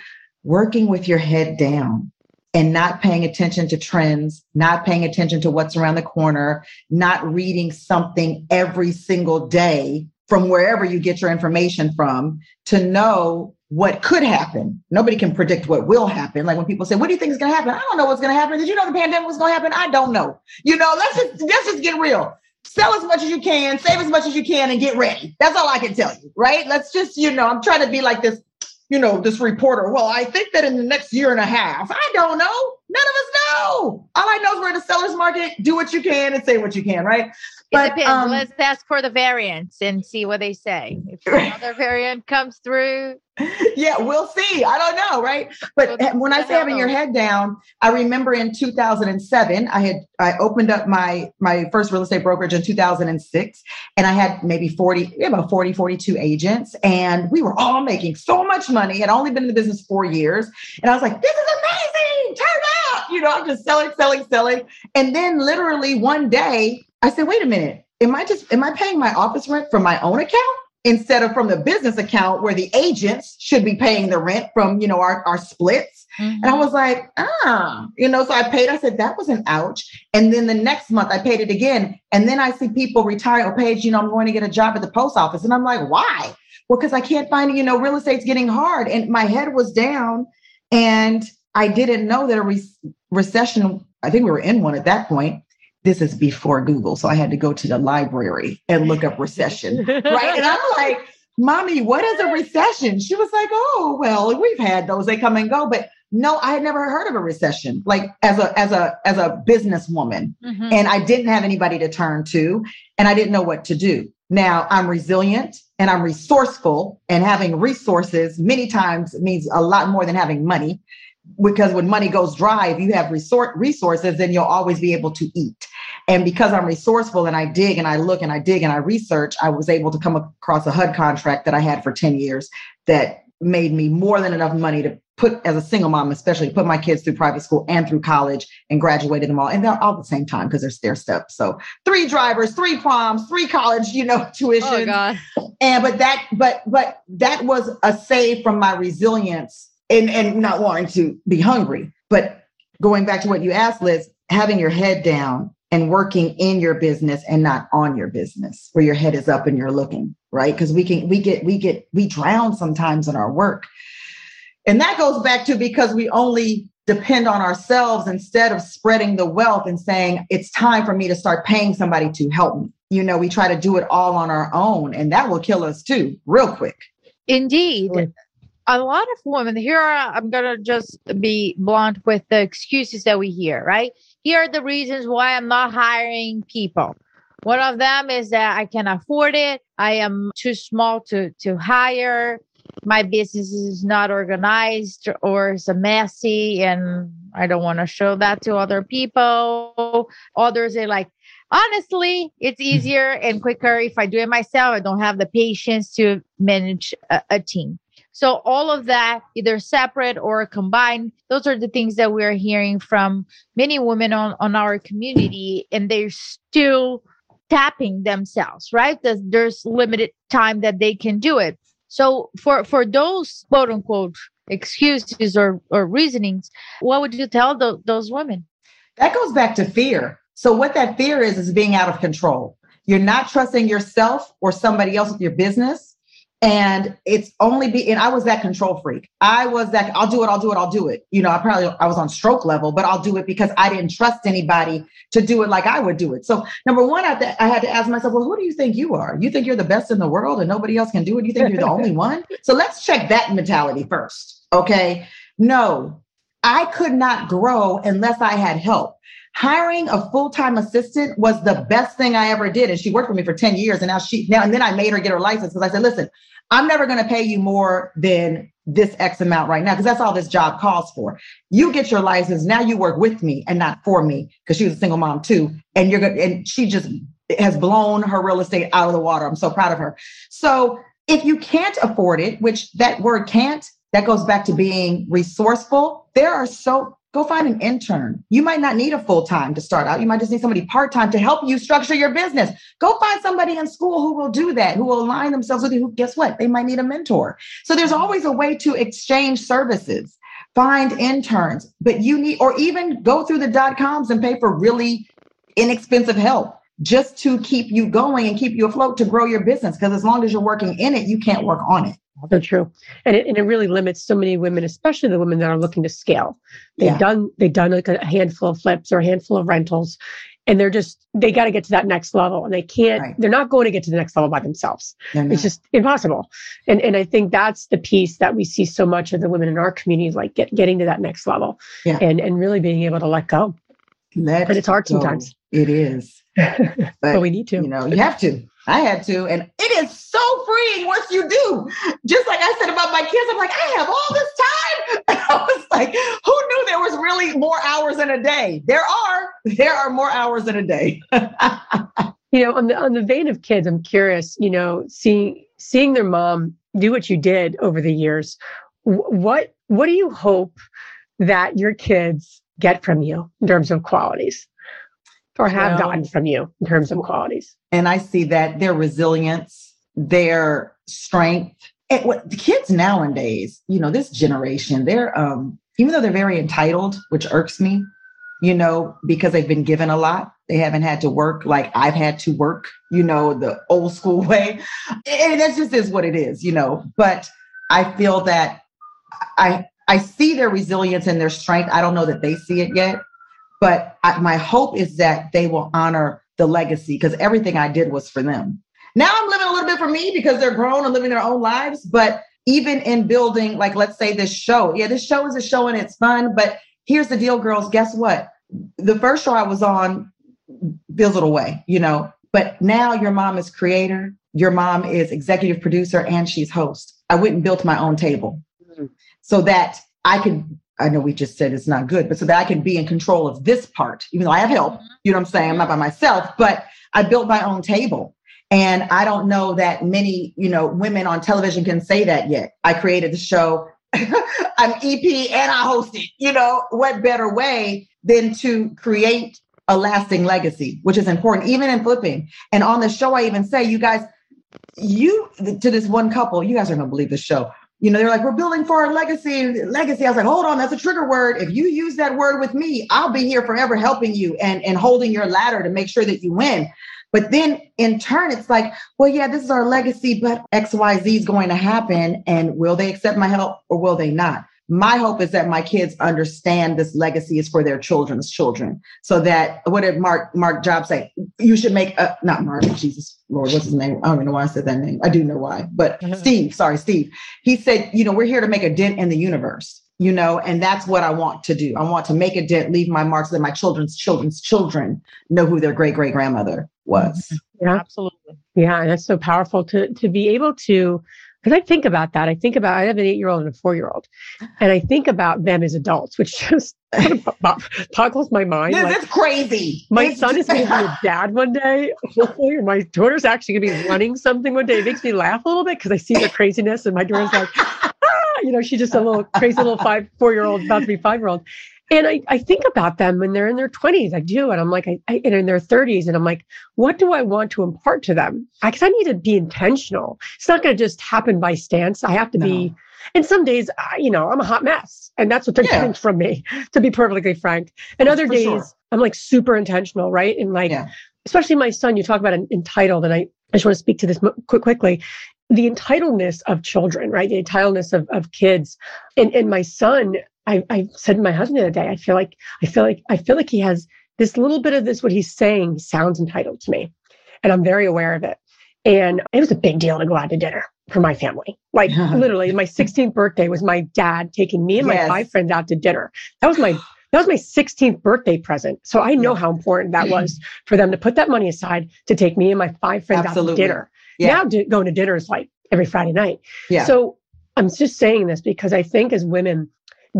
working with your head down and not paying attention to trends, not paying attention to what's around the corner, not reading something every single day from wherever you get your information from to know what could happen. Nobody can predict what will happen. Like when people say, "What do you think is going to happen?" I don't know what's going to happen. Did you know the pandemic was going to happen? I don't know. You know, let's just let's just get real. Sell as much as you can, save as much as you can, and get ready. That's all I can tell you, right? Let's just, you know, I'm trying to be like this you know, this reporter, well, I think that in the next year and a half, I don't know. None of us know. All I know is we're in a seller's market. Do what you can and say what you can, right? But, depends. Um, Let's ask for the variants and see what they say. If another variant comes through, yeah, we'll see. I don't know, right? But we'll when I say having your head down, I remember in 2007, I had I opened up my my first real estate brokerage in 2006, and I had maybe 40, about 40, 42 agents, and we were all making so much money. Had only been in the business four years, and I was like, "This is amazing! Turn out!" You know, I'm just selling, selling, selling, and then literally one day, I said, "Wait a minute." Am I just am I paying my office rent from my own account? instead of from the business account where the agents should be paying the rent from, you know, our, our splits. Mm-hmm. And I was like, ah, you know, so I paid, I said, that was an ouch. And then the next month I paid it again. And then I see people retire, or Page, you know, I'm going to get a job at the post office. And I'm like, why? Well, because I can't find, you know, real estate's getting hard. And my head was down. And I didn't know that a re- recession, I think we were in one at that point, this is before Google. So I had to go to the library and look up recession. right. And I'm like, Mommy, what is a recession? She was like, Oh, well, we've had those, they come and go. But no, I had never heard of a recession, like as a as a as a businesswoman. Mm-hmm. And I didn't have anybody to turn to, and I didn't know what to do. Now I'm resilient and I'm resourceful, and having resources many times means a lot more than having money because when money goes dry, if you have resort resources, then you'll always be able to eat. And because I'm resourceful and I dig and I look and I dig and I research, I was able to come across a HUD contract that I had for 10 years that made me more than enough money to put as a single mom, especially put my kids through private school and through college and graduated them all. And they're all at the same time because they're stair steps. So three drivers, three proms, three college, you know, oh, tuition. Oh, God. and but that, but but that was a save from my resilience and, and not wanting to be hungry. But going back to what you asked, Liz, having your head down and working in your business and not on your business where your head is up and you're looking, right? Because we can, we get, we get, we drown sometimes in our work. And that goes back to because we only depend on ourselves instead of spreading the wealth and saying, it's time for me to start paying somebody to help me. You know, we try to do it all on our own, and that will kill us too, real quick. Indeed a lot of women here i'm gonna just be blunt with the excuses that we hear right? Here are the reasons why i'm not hiring people. One of them is that i can afford it. I am too small to to hire. My business is not organized or it's messy and i don't want to show that to other people. Others are like honestly it's mm-hmm. easier and quicker if i do it myself. I don't have the patience to manage a, a team so all of that, either separate or combined, those are the things that we're hearing from many women on, on our community, and they're still tapping themselves, right? There's, there's limited time that they can do it. So for for those quote unquote excuses or, or reasonings, what would you tell the, those women? That goes back to fear. So what that fear is is being out of control. You're not trusting yourself or somebody else with your business And it's only be, and I was that control freak. I was that, I'll do it, I'll do it, I'll do it. You know, I probably, I was on stroke level, but I'll do it because I didn't trust anybody to do it like I would do it. So number one, I, had to, I had to ask myself, well, who do you think you are? You think you're the best in the world and nobody else can do it? You think you're the only one? So let's check that mentality first. Okay. No, I could not grow unless I had help. Hiring a full-time assistant was the best thing I ever did. And she worked for me for 10 years. And now she now and then I made her get her license because I said, listen, I'm never going to pay you more than this X amount right now, because that's all this job calls for. You get your license. Now you work with me and not for me, because she was a single mom too. And you're good. And she just has blown her real estate out of the water. I'm so proud of her. So if you can't afford it, which that word can't, that goes back to being resourceful. There are so go find an intern. You might not need a full time to start out. You might just need somebody part time to help you structure your business. Go find somebody in school who will do that, who will align themselves with you. Who, guess what? They might need a mentor. So there's always a way to exchange services. Find interns, but you need, or even go through the dot coms and pay for really inexpensive help just to keep you going and keep you afloat to grow your business. Because as long as you're working in it, you can't work on it. So true, and it, and it really limits so many women, especially the women that are looking to scale. They've Yeah. done they've done like a handful of flips or a handful of rentals, and they're just they got to get to that next level, and they can't. Right. They're not going to get to the next level by themselves. It's just impossible. And and I think that's the piece that we see so much of the women in our community, like get, getting to that next level, Yeah. and and really being able to let go. Let and it's hard go. sometimes. It is. but, But, we need to. You know, you have to. I had to. And it is so freeing once you do. Just like I said about my kids, I'm like, I have all this time. I was like, who knew there was really more hours in a day? There are. There are more hours in a day. you know on the on the vein of kids i'm curious you know seeing seeing their mom do what you did over the years what what do you hope that your kids get from you in terms of qualities or have Well- gotten from you in terms of qualities and I see that their resilience, their strength. And what the kids nowadays, you know, this generation, they're um, even though they're very entitled, which irks me, you know, because they've been given a lot. They haven't had to work like I've had to work, you know, the old school way. And that just is what it is, you know. But I feel that I I see their resilience and their strength. I don't know that they see it yet, but I, my hope is that they will honor the legacy because everything I did was for them. Now I'm living a little bit for me because they're grown and living their own lives. But even in building, like let's say this show, yeah, this show is a show and it's fun. But here's the deal, girls. Guess what? The first show I was on fizzled away, you know. But now your mom is creator, your mom is executive producer, and she's host. I went and built my own table mm-hmm. so that I can. I know we just said it's not good, but so that I can be in control of this part, even though I have help. Mm-hmm. You know what I'm saying? I'm not by myself, but I built my own table. And I don't know that many, you know, women on television can say that yet. I created the show. I'm EP and I host it. You know, what better way than to create a lasting legacy, which is important, even in flipping. And on the show, I even say, you guys, you to this one couple, you guys are gonna believe the show. You know, they're like, we're building for our legacy. Legacy. I was like, hold on, that's a trigger word. If you use that word with me, I'll be here forever helping you and, and holding your ladder to make sure that you win. But then in turn, it's like, well, yeah, this is our legacy, but XYZ is going to happen. And will they accept my help or will they not? My hope is that my kids understand this legacy is for their children's children. So that what did Mark Mark Jobs say? You should make a not Mark, Jesus Lord, what's his name? I don't even know why I said that name. I do know why, but Steve, sorry, Steve. He said, you know, we're here to make a dent in the universe you know, and that's what I want to do. I want to make a dent, leave my marks, that my children's children's children know who their great great grandmother was. Yeah. Absolutely. Yeah, and that's so powerful to to be able to because I think about that. I think about I have an eight year old and a four year old, and I think about them as adults, which just boggles my mind. This Like, is crazy. my It's son is going to be a dad one day. Hopefully, or my daughter's actually going to be running something one day. It makes me laugh a little bit because I see the craziness, and my daughter's like, ah, you know, she's just a little crazy little five, four year old, about to be five year old. And I, I think about them when they're in their 20s. I do. And I'm like, I, I, and in their 30s. And I'm like, what do I want to impart to them? Because I, need to be intentional. It's not going to just happen by stance. I have to be, and some days, I, you know, I'm a hot mess. And that's what they're Yeah. getting from me, to be perfectly frank. And other days, sure. I'm like super intentional, right? And like, Yeah. especially my son, you talk about en- entitled. And I, I just want to speak to this quick, quickly. the entitledness of children, right? The entitledness of, of kids. And, and my son, I, I said to my husband the other day, I feel like, I feel like, I feel like he has this little bit of this, what he's saying sounds entitled to me. And I'm very aware of it. And it was a big deal to go out to dinner for my family. Like literally, my 16th birthday was my dad taking me and yes. my five friends out to dinner. That was my that was my 16th birthday present. So I know how important that was for them to put that money aside to take me and my five friends Absolutely. out to dinner. Yeah. Now d- going to dinner is like every Friday night. Yeah. So I'm just saying this because I think as women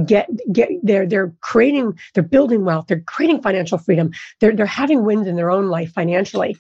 get get they're they're creating they're building wealth they're creating financial freedom they're they're having wins in their own life financially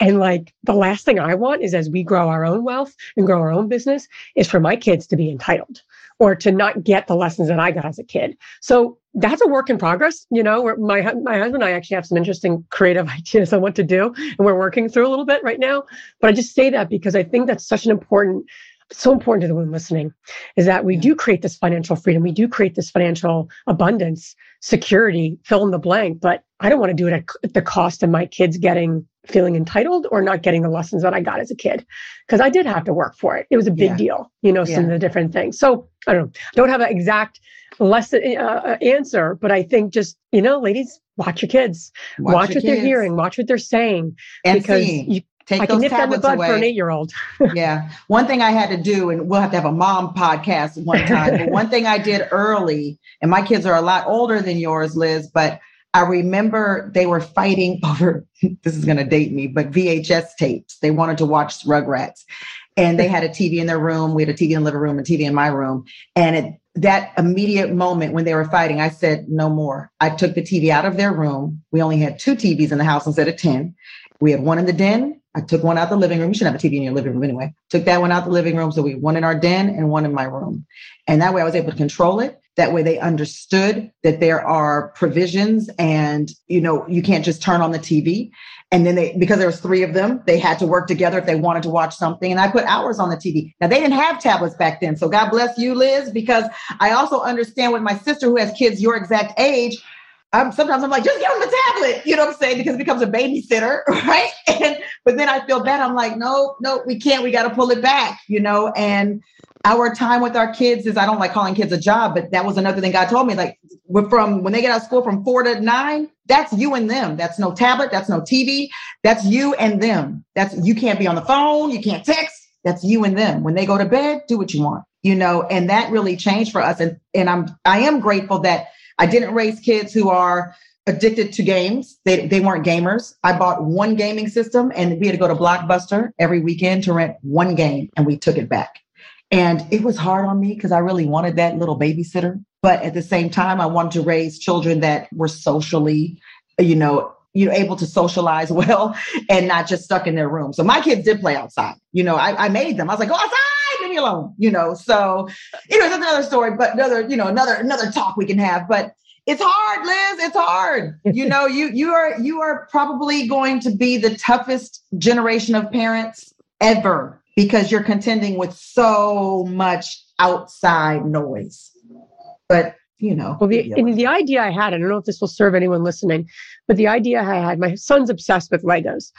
and like the last thing I want is as we grow our own wealth and grow our own business is for my kids to be entitled or to not get the lessons that I got as a kid. So that's a work in progress. You know, where my my husband and I actually have some interesting creative ideas on what to do, and we're working through a little bit right now. But I just say that because I think that's such an important so important to the women listening is that we do create this financial freedom. We do create this financial abundance, security, fill in the blank. But I don't want to do it at the cost of my kids getting feeling entitled or not getting the lessons that I got as a kid. Because I did have to work for it. It was a big yeah. deal, you know, some yeah. of the different things. So I don't know, don't have an exact lesson uh, uh, answer, but I think just, you know, ladies, watch your kids, watch, watch your what kids. they're hearing, watch what they're saying. And because see. you Take I can nip that in the bud away. for an eight year old. yeah. One thing I had to do, and we'll have to have a mom podcast one time, but one thing I did early, and my kids are a lot older than yours, Liz, but I remember they were fighting over this is going to date me, but VHS tapes. They wanted to watch Rugrats. And they had a TV in their room. We had a TV in the living room, a TV in my room. And at that immediate moment when they were fighting, I said, no more. I took the TV out of their room. We only had two TVs in the house instead of 10. We had one in the den I took one out the living room. You shouldn't have a TV in your living room anyway. Took that one out the living room. So we one in our den and one in my room. And that way I was able to control it. That way they understood that there are provisions and, you know, you can't just turn on the TV. And then they, because there was three of them, they had to work together if they wanted to watch something. And I put hours on the TV. Now they didn't have tablets back then. So God bless you, Liz, because I also understand with my sister who has kids your exact age, I'm sometimes I'm like, just give on the tablet, you know what I'm saying? Because it becomes a babysitter, right? And but then I feel bad. I'm like, no, no, we can't. We got to pull it back, you know. And our time with our kids is I don't like calling kids a job, but that was another thing God told me. Like we're from when they get out of school from four to nine, that's you and them. That's no tablet, that's no TV, that's you and them. That's you can't be on the phone, you can't text. That's you and them. When they go to bed, do what you want, you know, and that really changed for us. And and I'm I am grateful that I didn't raise kids who are addicted to games. They, they weren't gamers. I bought one gaming system and we had to go to Blockbuster every weekend to rent one game and we took it back. And it was hard on me because I really wanted that little babysitter. But at the same time, I wanted to raise children that were socially, you know, you know, able to socialize well and not just stuck in their room. So my kids did play outside. You know, I, I made them. I was like, go outside, leave me alone. You know, so you know, that's another story, but another, you know, another another talk we can have. But it's hard, Liz. It's hard. you know, you you are you are probably going to be the toughest generation of parents ever because you're contending with so much outside noise. But you know, well, the, the idea I had, I don't know if this will serve anyone listening, but the idea I had, my son's obsessed with Legos.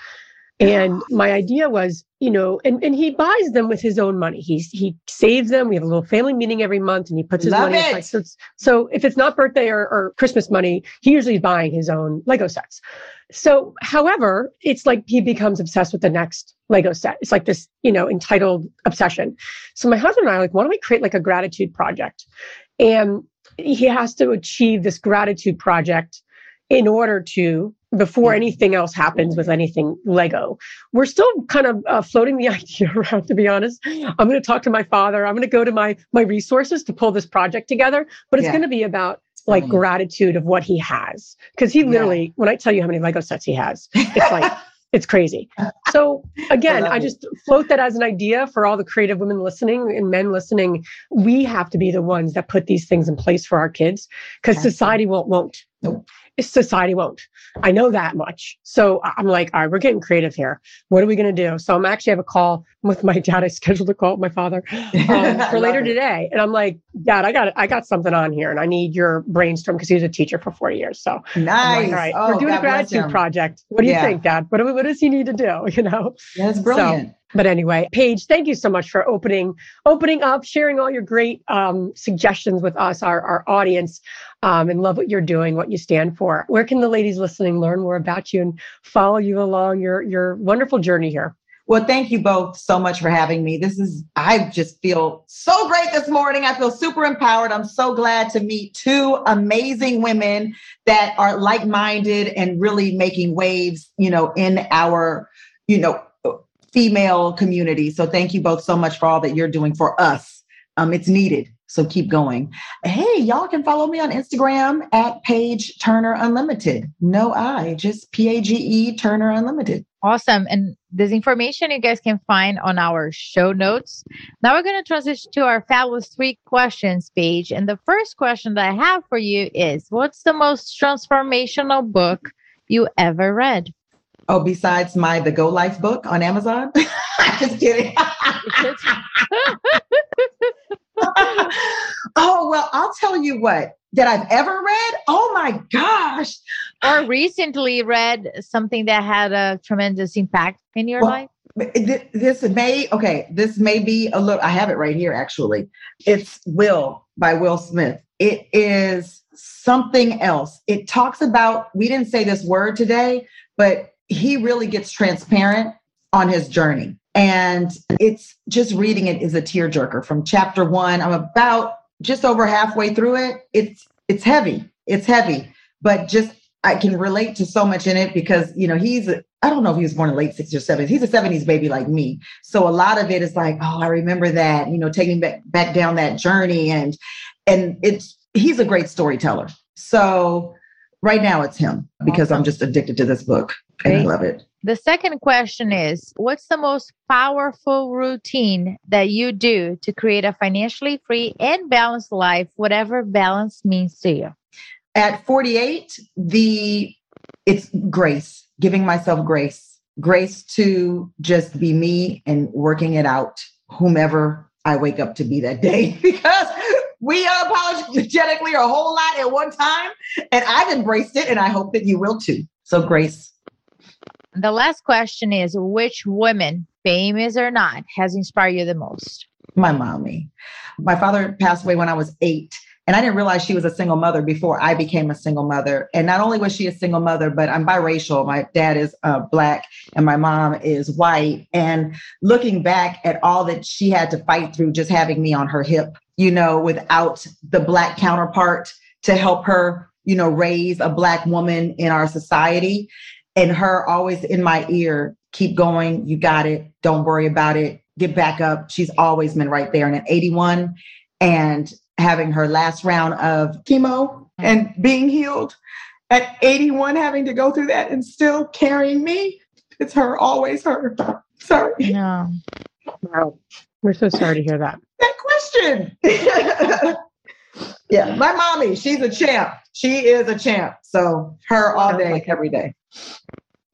And my idea was, you know, and, and he buys them with his own money. He's he saves them. We have a little family meeting every month and he puts his Love money aside. So, so if it's not birthday or, or Christmas money, he usually is buying his own Lego sets. So, however, it's like he becomes obsessed with the next Lego set. It's like this, you know, entitled obsession. So my husband and I are like, why don't we create like a gratitude project? And he has to achieve this gratitude project in order to before anything else happens with anything Lego. We're still kind of uh, floating the idea around, to be honest. I'm going to talk to my father. I'm going to go to my my resources to pull this project together, but it's yeah. going to be about like gratitude of what he has because he literally, yeah. when I tell you how many Lego sets he has, it's like. it's crazy. So again, I, I just float that as an idea for all the creative women listening and men listening. We have to be the ones that put these things in place for our kids because society won't won't. Nope society won't. I know that much. So I'm like, all right, we're getting creative here. What are we going to do? So I'm actually have a call with my dad. I scheduled a call with my father um, for later it. today, and I'm like, Dad, I got I got something on here, and I need your brainstorm because he was a teacher for four years. So nice. Like, all right, oh, we're doing God a gratitude project. What do you yeah. think, Dad? What, do, what does he need to do? You know, that's brilliant. So, But anyway, Page, thank you so much for opening opening up, sharing all your great um, suggestions with us, our, our audience, um, and love what you're doing, what you stand for. Where can the ladies listening learn more about you and follow you along your your wonderful journey here? Well, thank you both so much for having me. This is, I just feel so great this morning. I feel super empowered. I'm so glad to meet two amazing women that are like minded and really making waves, you know, in our, you know, female community. So thank you both so much for all that you're doing for us. Um, it's needed. So keep going. Hey, y'all can follow me on Instagram at Page Turner Unlimited. No I, just P A G E Turner Unlimited. Awesome. And this information you guys can find on our show notes. Now we're going to transition to our fabulous three questions Page. And the first question that I have for you is What's the most transformational book you ever read? Oh, besides my The Go Life book on Amazon? Just kidding. oh, well, I'll tell you what that I've ever read. Oh my gosh. Or recently read something that had a tremendous impact in your well, life? This may, okay, this may be a little, I have it right here actually. It's Will by Will Smith. It is something else. It talks about, we didn't say this word today, but he really gets transparent on his journey. And it's just reading it is a tearjerker from chapter one. I'm about just over halfway through it. It's it's heavy. It's heavy, but just I can relate to so much in it because you know he's I don't know if he was born in late 60s or 70s. He's a 70s baby like me. So a lot of it is like, oh, I remember that, you know, taking back back down that journey and and it's he's a great storyteller. So right now it's him because. I'm just addicted to this book and I love it. The second question is What's the most powerful routine that you do to create a financially free and balanced life, whatever balance means to you? At 48, the it's grace, giving myself grace, grace to just be me and working it out, whomever I wake up to be that day, because we unapologetically are a whole lot at one time. And I've embraced it, and I hope that you will too. So, grace. The last question is which woman, famous or not, has inspired you the most? My mommy. My father passed away when I was eight. And I didn't realize she was a single mother before I became a single mother. And not only was she a single mother, but I'm biracial. My dad is uh, black and my mom is white. And looking back at all that she had to fight through just having me on her hip, you know, without the black counterpart to help her, you know, raise a black woman in our society and her always in my ear, keep going, you got it, don't worry about it, get back up. She's always been right there. And at 81 and having her last round of chemo and being healed, at 81 having to go through that and still carrying me, it's her, always her. Sorry. Yeah. Wow. We're so sorry to hear that. That question. yeah, my mommy, she's a champ. She is a champ. So her all day, like every day.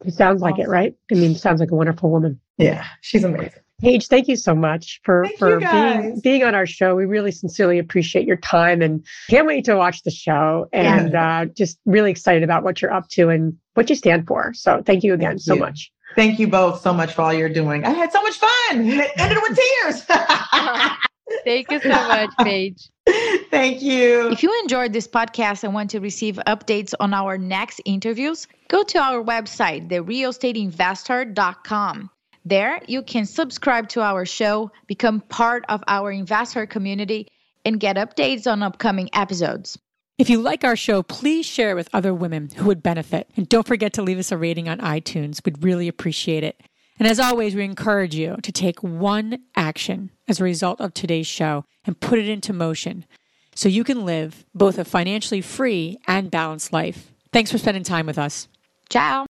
It sounds like it, right? I mean, sounds like a wonderful woman. Yeah, she's amazing. Page, thank you so much for thank for being being on our show. We really sincerely appreciate your time and can't wait to watch the show. And yeah. uh, just really excited about what you're up to and what you stand for. So thank you again thank so you. much. Thank you both so much for all you're doing. I had so much fun. It ended with tears. thank you so much, Page. Thank you. If you enjoyed this podcast and want to receive updates on our next interviews, go to our website, therealestateinvestor.com. There, you can subscribe to our show, become part of our investor community, and get updates on upcoming episodes. If you like our show, please share it with other women who would benefit. And don't forget to leave us a rating on iTunes. We'd really appreciate it. And as always, we encourage you to take one action as a result of today's show and put it into motion so you can live both a financially free and balanced life. Thanks for spending time with us. Ciao.